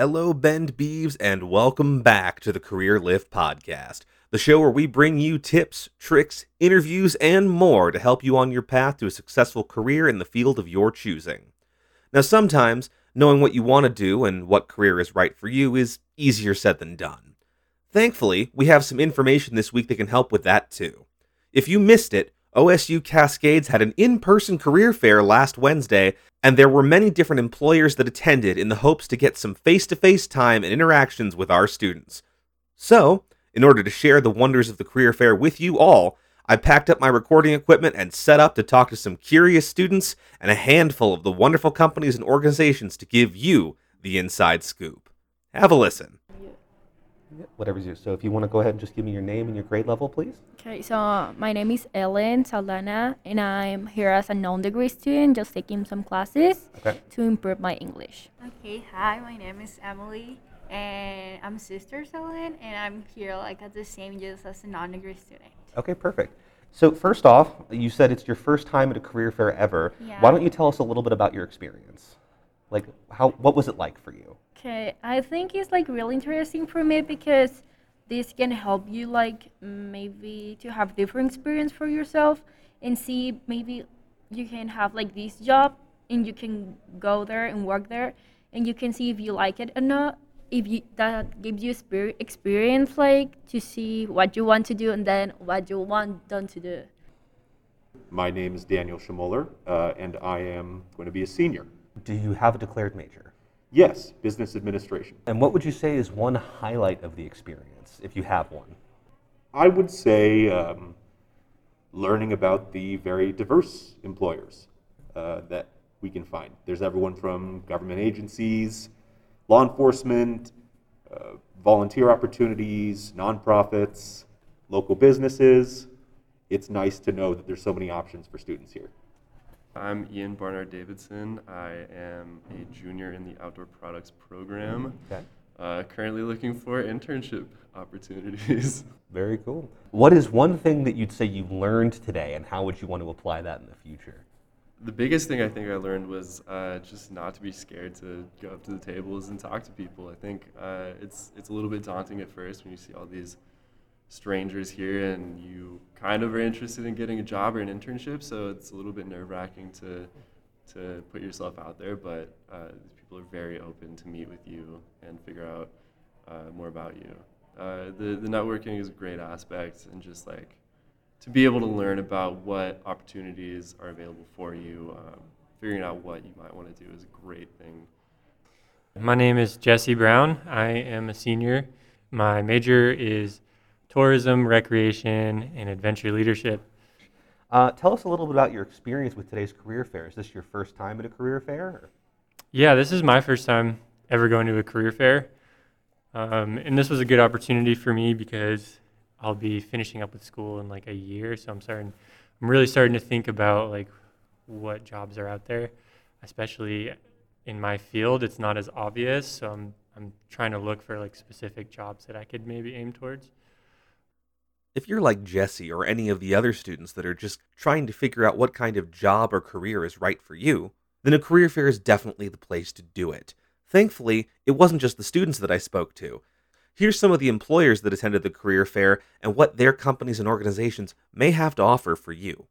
Hello, Bend Beavs, and welcome back to the Career Lift Podcast, the show where we bring you tips, tricks, interviews, and more to help you on your path to a successful career in the field of your choosing. Now, sometimes knowing what you want to do and what career is right for you is easier said than done. Thankfully, we have some information this week that can help with that too. If you missed it, OSU Cascades had an in person career fair last Wednesday, and there were many different employers that attended in the hopes to get some face to face time and interactions with our students. So, in order to share the wonders of the career fair with you all, I packed up my recording equipment and set up to talk to some curious students and a handful of the wonderful companies and organizations to give you the inside scoop. Have a listen. Whatever's you. So if you want to go ahead and just give me your name and your grade level, please. Okay, so my name is Ellen Saldana, and I'm here as a non-degree student, just taking some classes Okay. to improve my English. Okay, hi, my name is Emily, and I'm Sister Ellen, and I'm here like at the same year as a non-degree student. Okay, perfect. So first off, you said it's your first time at a career fair ever. Yeah. Why don't you tell us a little bit about your experience? Like how what was it like for you? Okay, I think it's like really interesting for me because this can help you like maybe to have different experience for yourself and see maybe you can have like this job and you can go there and work there and you can see if you like it or not if you that gives you spirit experience like to see what you want to do and then what you want done to do My name is Daniel Schmoller, uh, and I am going to be a senior. Do you have a declared major? Yes, business administration. And what would you say is one highlight of the experience, if you have one? I would say um, learning about the very diverse employers uh, that we can find. There's everyone from government agencies, law enforcement, uh, volunteer opportunities, nonprofits, local businesses. It's nice to know that there's so many options for students here. I'm Ian Barnard Davidson. I am a junior in the Outdoor Products program. Okay. Uh, currently looking for internship opportunities. Very cool. What is one thing that you'd say you've learned today and how would you want to apply that in the future? the biggest thing I think I learned was uh, just not to be scared to go up to the tables and talk to people. I think uh, it's it's a little bit daunting at first when you see all these strangers here and you kind of are interested in getting a job or an internship. So it's a little bit nerve wracking to to put yourself out there. But uh, these people are very open to meet with you and figure out uh, more about you. Uh, the the networking is a great aspect and just like to be able to learn about what opportunities are available for you, um, figuring out what you might want to do is a great thing. My name is Jesse Brown. I am a senior. My major is tourism, recreation, and adventure leadership. Uh, tell us a little bit about your experience with today's career fair. Is this your first time at a career fair? or- Yeah, this is my first time ever going to a career fair. Um, and this was a good opportunity for me because I'll be finishing up with school in like a year. So I'm starting, I'm really starting to think about like what jobs are out there, especially in my field. It's not as obvious. So I'm, I'm trying to look for like specific jobs that I could maybe aim towards. If you're like Jesse or any of the other students that are just trying to figure out what kind of job or career is right for you, then a career fair is definitely the place to do it. Thankfully, it wasn't just the students that I spoke to. Here's some of the employers that attended the career fair and what their companies and organizations may have to offer for you.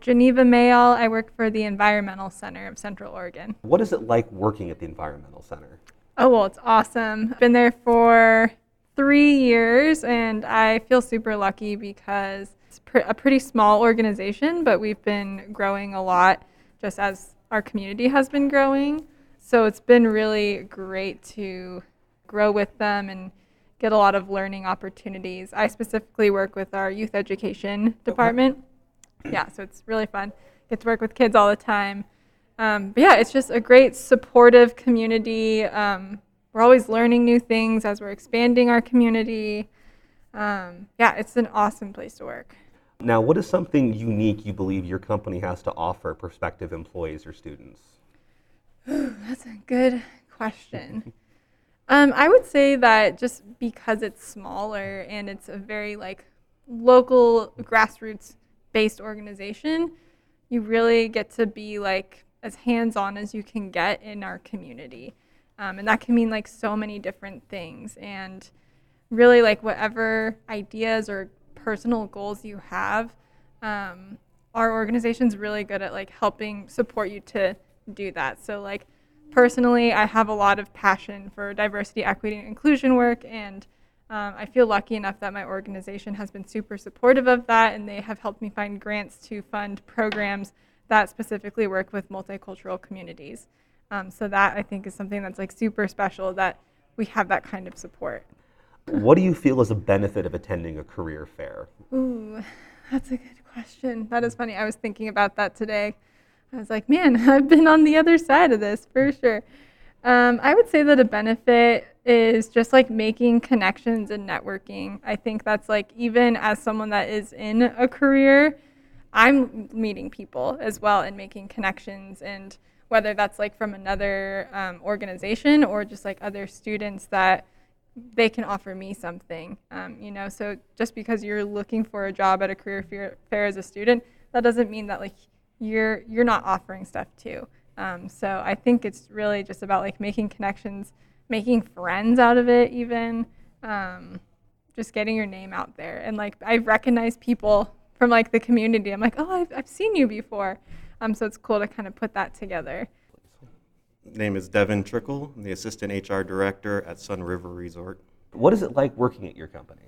Geneva Mayall. I work for the Environmental Center of Central Oregon. What is it like working at the Environmental Center? Oh, well, it's awesome. Been there for three years, and I feel super lucky because it's pr- a pretty small organization, but we've been growing a lot just as our community has been growing. So it's been really great to grow with them and get a lot of learning opportunities. I specifically work with our youth education department. Yeah, so it's really fun. Get to work with kids all the time. Um, but yeah, it's just a great supportive community. Um, we're always learning new things as we're expanding our community. Um, yeah, it's an awesome place to work. Now, what is something unique you believe your company has to offer prospective employees or students? That's a good question. Um, I would say that just because it's smaller and it's a very like local grassroots based organization, you really get to be like as hands on as you can get in our community. Um, and that can mean like so many different things. And really, like whatever ideas or personal goals you have, um, our organization's really good at like helping support you to do that. So, like, personally, I have a lot of passion for diversity, equity, and inclusion work. And um, I feel lucky enough that my organization has been super supportive of that, and they have helped me find grants to fund programs that specifically work with multicultural communities. Um, so that I think is something that's like super special that we have that kind of support. What do you feel is a benefit of attending a career fair? Ooh, that's a good question. That is funny. I was thinking about that today. I was like, man, I've been on the other side of this for sure. Um, I would say that a benefit is just like making connections and networking. I think that's like, even as someone that is in a career, I'm meeting people as well and making connections. And whether that's like from another um, organization or just like other students that they can offer me something. Um, you know, so just because you're looking for a job at a career fair, as a student, that doesn't mean that like you're you're not offering stuff too. Um, so I think it's really just about like making connections, making friends out of it, even um, just getting your name out there. And like I recognize people from like the community. I'm like, oh, I've, I've seen you before. Um, so it's cool to kind of put that together. Name is Devin Trickle. I'm the assistant HR director at Sunriver Resort. What is it like working at your company?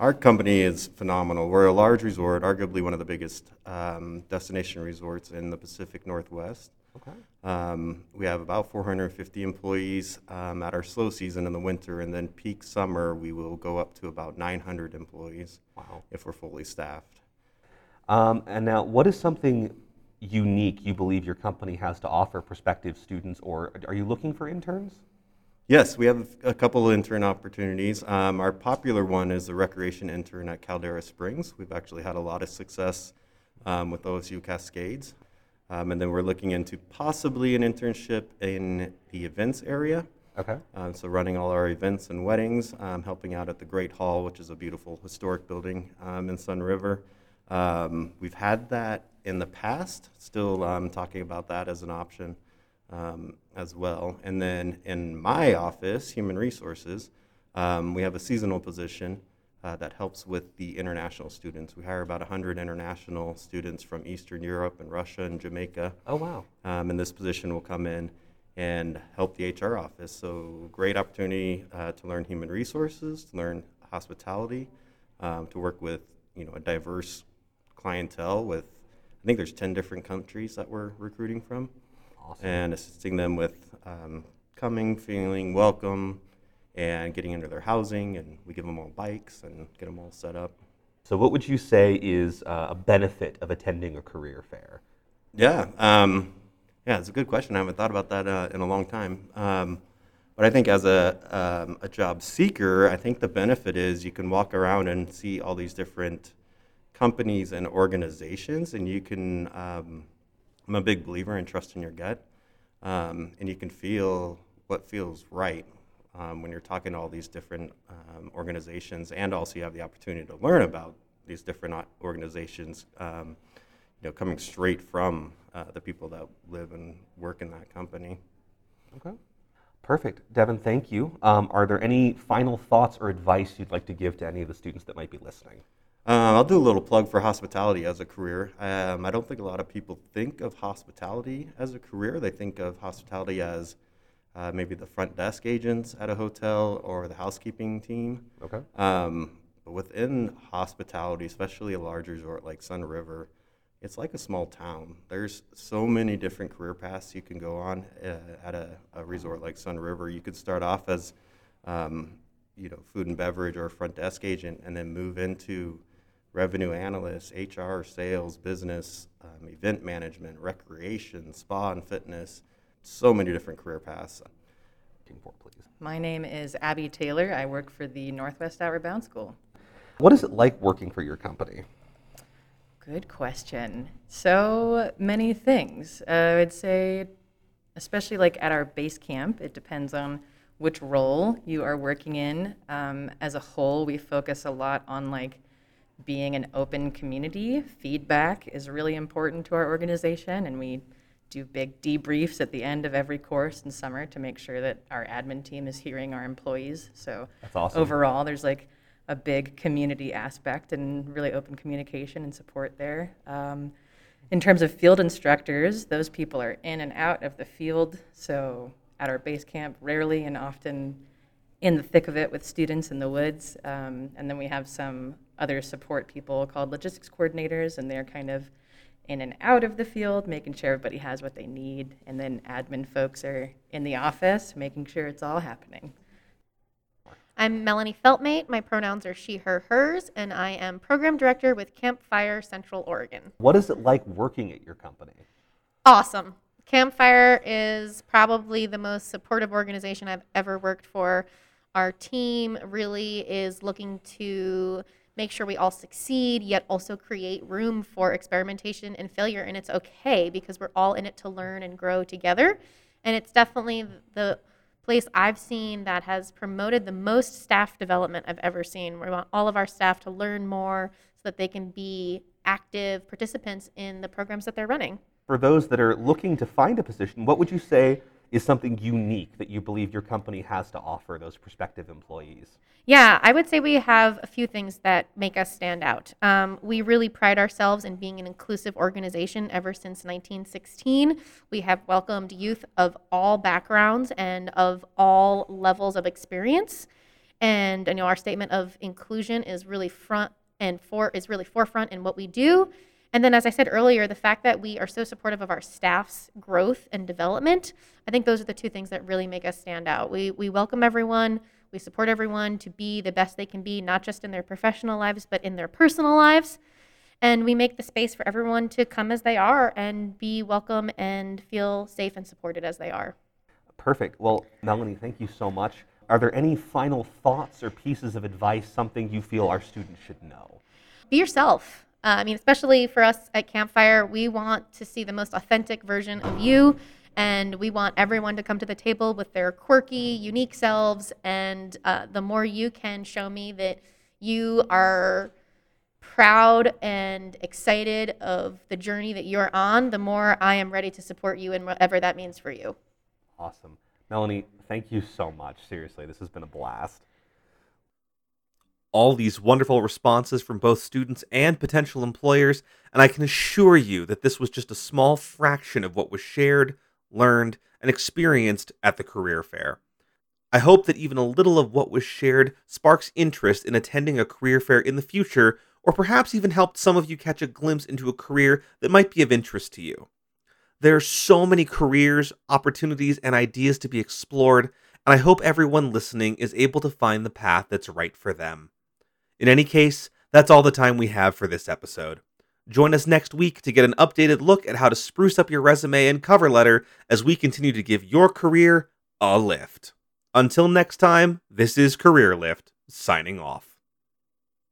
Our company is phenomenal. We're a large resort, arguably one of the biggest um, destination resorts in the Pacific Northwest. Okay. Um, we have about 450 employees um, at our slow season in the winter, and then peak summer, we will go up to about 900 employees Wow. if we're fully staffed. Um, and now, what is something unique you believe your company has to offer prospective students, or are you looking for interns? Yes, we have a couple of intern opportunities. Um, our popular one is the recreation intern at Caldera Springs. We've actually had a lot of success um, with OSU Cascades. Um, and then we're looking into possibly an internship in the events area. Okay. Um, so running all our events and weddings, um, helping out at the Great Hall, which is a beautiful historic building um, in Sunriver. Um, we've had that in the past, still um, talking about that as an option um, as well. And then in my office, Human Resources, um, we have a seasonal position uh, that helps with the international students. We hire about 100 international students from Eastern Europe and Russia and Jamaica. Oh, wow. Um, and this position will come in and help the HR office. So great opportunity uh, to learn human resources, to learn hospitality, um, to work with you know a diverse clientele. With I think there's 10 different countries that we're recruiting from, Awesome. and assisting them with um, coming, feeling welcome, and getting into their housing. And we give them all bikes and get them all set up. So, what would you say is uh, a benefit of attending a career fair? Yeah, um, yeah, it's a good question. I haven't thought about that uh, in a long time. Um, but I think as a, um, a job seeker, I think the benefit is you can walk around and see all these different companies and organizations, and you can. Um, I'm a big believer in trusting your gut, um, and you can feel what feels right um, when you're talking to all these different um, organizations, and also you have the opportunity to learn about these different organizations. Um, you know, coming straight from uh, the people that live and work in that company. Okay. Perfect. Devin, thank you. Um, are there any final thoughts or advice you'd like to give to any of the students that might be listening? Uh, I'll do a little plug for hospitality as a career. Um, I don't think a lot of people think of hospitality as a career. They think of hospitality as uh, maybe the front desk agents at a hotel or the housekeeping team. Okay. Um, but within hospitality, especially a large resort like Sunriver, it's like a small town. There's so many different career paths you can go on uh, at a, a resort like Sunriver. You could start off as, um, you know, food and beverage or front desk agent, and then move into revenue analysts, HR, sales, business, um, event management, recreation, spa and fitness. So many different career paths. Looking for, please. My name is Abby Taylor. I work for the Northwest Outward Bound School. What is it like working for your company? Good question. So many things. Uh, I would say, especially like at our base camp, it depends on which role you are working in. Um, as a whole, we focus a lot on like being an open community. Feedback is really important to our organization, and we do big debriefs at the end of every course in summer to make sure that our admin team is hearing our employees. So That's awesome. overall, there's like a big community aspect and really open communication and support there. Um, in terms of field instructors, those people are in and out of the field. So at our base camp, rarely and often in the thick of it with students in the woods. Um, and then we have some other support people called logistics coordinators, and they're kind of in and out of the field, making sure everybody has what they need. And then admin folks are in the office, making sure it's all happening. I'm Melanie Feltmate. My pronouns are she, her, hers, and I am program director with Campfire Central Oregon. What is it like working at your company? Awesome. Campfire is probably the most supportive organization I've ever worked for. Our team really is looking to make sure we all succeed, yet also create room for experimentation and failure. And it's okay because we're all in it to learn and grow together. And it's definitely the place I've seen that has promoted the most staff development I've ever seen. We want all of our staff to learn more so that they can be active participants in the programs that they're running. For those that are looking to find a position, what would you say is something unique that you believe your company has to offer those prospective employees? Yeah, I would say we have a few things that make us stand out. Um, we really pride ourselves in being an inclusive organization ever since 1916. We have welcomed youth of all backgrounds and of all levels of experience. And you know, our statement of inclusion is really front and for is really forefront in what we do. And then, as I said earlier, the fact that we are so supportive of our staff's growth and development, I think those are the two things that really make us stand out. We, we welcome everyone, we support everyone to be the best they can be, not just in their professional lives, but in their personal lives. And we make the space for everyone to come as they are and be welcome and feel safe and supported as they are. Perfect. Well, Melanie, thank you so much. Are there any final thoughts or pieces of advice, something you feel our students should know? Be yourself. Uh, I mean, especially for us at Campfire, we want to see the most authentic version of you, and we want everyone to come to the table with their quirky, unique selves. And uh, the more you can show me that you are proud and excited of the journey that you're on, the more I am ready to support you in whatever that means for you. Awesome. Melanie, thank you so much. Seriously, this has been a blast all these wonderful responses from both students and potential employers, and I can assure you that this was just a small fraction of what was shared, learned, and experienced at the career fair. I hope that even a little of what was shared sparks interest in attending a career fair in the future, or perhaps even helped some of you catch a glimpse into a career that might be of interest to you. There are so many careers, opportunities, and ideas to be explored, and I hope everyone listening is able to find the path that's right for them. In any case, that's all the time we have for this episode. Join us next week to get an updated look at how to spruce up your resume and cover letter as we continue to give your career a lift. Until next time, this is Career Lift, signing off.